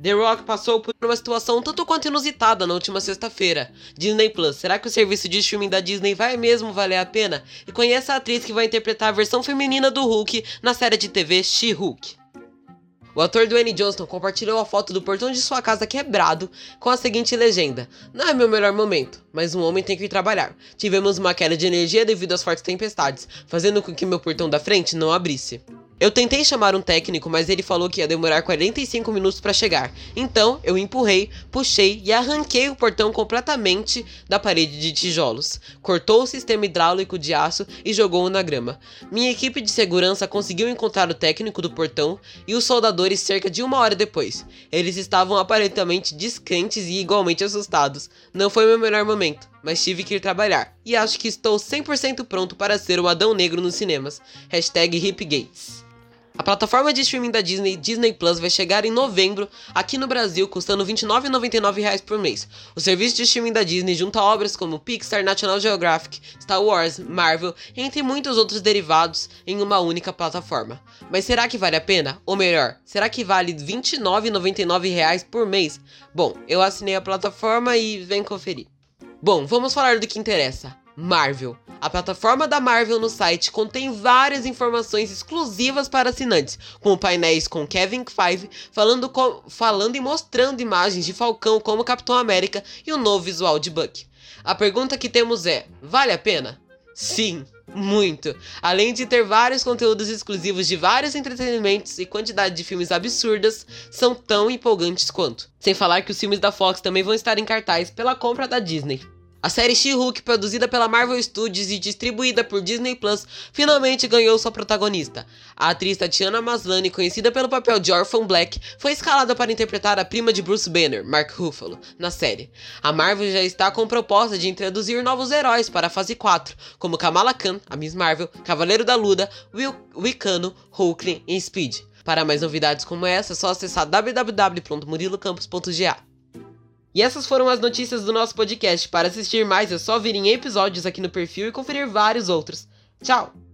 The Rock passou por uma situação tanto quanto inusitada na última sexta-feira. Disney Plus, será que o serviço de streaming da Disney vai mesmo valer a pena? E conheça a atriz que vai interpretar a versão feminina do Hulk na série de TV She-Hulk. O ator Dwayne Johnston compartilhou a foto do portão de sua casa quebrado com a seguinte legenda: Não é meu melhor momento, mas um homem tem que ir trabalhar. Tivemos uma queda de energia devido às fortes tempestades, fazendo com que meu portão da frente não abrisse. Eu tentei chamar um técnico, mas ele falou que ia demorar 45 minutos para chegar. Então, eu empurrei, puxei e arranquei o portão completamente da parede de tijolos. Cortou o sistema hidráulico de aço e jogou-o na grama. Minha equipe de segurança conseguiu encontrar o técnico do portão e os soldadores cerca de uma hora depois. Eles estavam aparentemente descrentes e igualmente assustados. Não foi meu melhor momento, mas tive que ir trabalhar. E acho que estou 100% pronto para ser o Adão Negro nos cinemas. Hashtag HipGates. A plataforma de streaming da Disney, Disney Plus, vai chegar em novembro aqui no Brasil, custando R$ 29,99 por mês. O serviço de streaming da Disney junta obras como Pixar, National Geographic, Star Wars, Marvel, entre muitos outros derivados em uma única plataforma. Mas será que vale a pena? Ou melhor, será que vale R$ 29,99 por mês? Bom, eu assinei a plataforma e vem conferir. Bom, vamos falar do que interessa. Marvel. A plataforma da Marvel no site contém várias informações exclusivas para assinantes, como painéis com Kevin Feige falando, falando e mostrando imagens de Falcão como Capitão América e o um novo visual de Buck. A pergunta que temos é: vale a pena? Sim, muito. Além de ter vários conteúdos exclusivos de vários entretenimentos e quantidade de filmes absurdas, são tão empolgantes quanto. Sem falar que os filmes da Fox também vão estar em cartaz pela compra da Disney. A série She-Hulk, produzida pela Marvel Studios e distribuída por Disney Plus, finalmente ganhou sua protagonista. A atriz Tatiana Maslany, conhecida pelo papel de Orphan Black, foi escalada para interpretar a prima de Bruce Banner, Mark Ruffalo, na série. A Marvel já está com proposta de introduzir novos heróis para a fase 4, como Kamala Khan, a Miss Marvel, Cavaleiro da Luda, Will Wicano, Hulkling e Speed. Para mais novidades como essa, é só acessar www.murilocampos.ga. E essas foram as notícias do nosso podcast. Para assistir mais é só vir em episódios aqui no perfil e conferir vários outros. Tchau!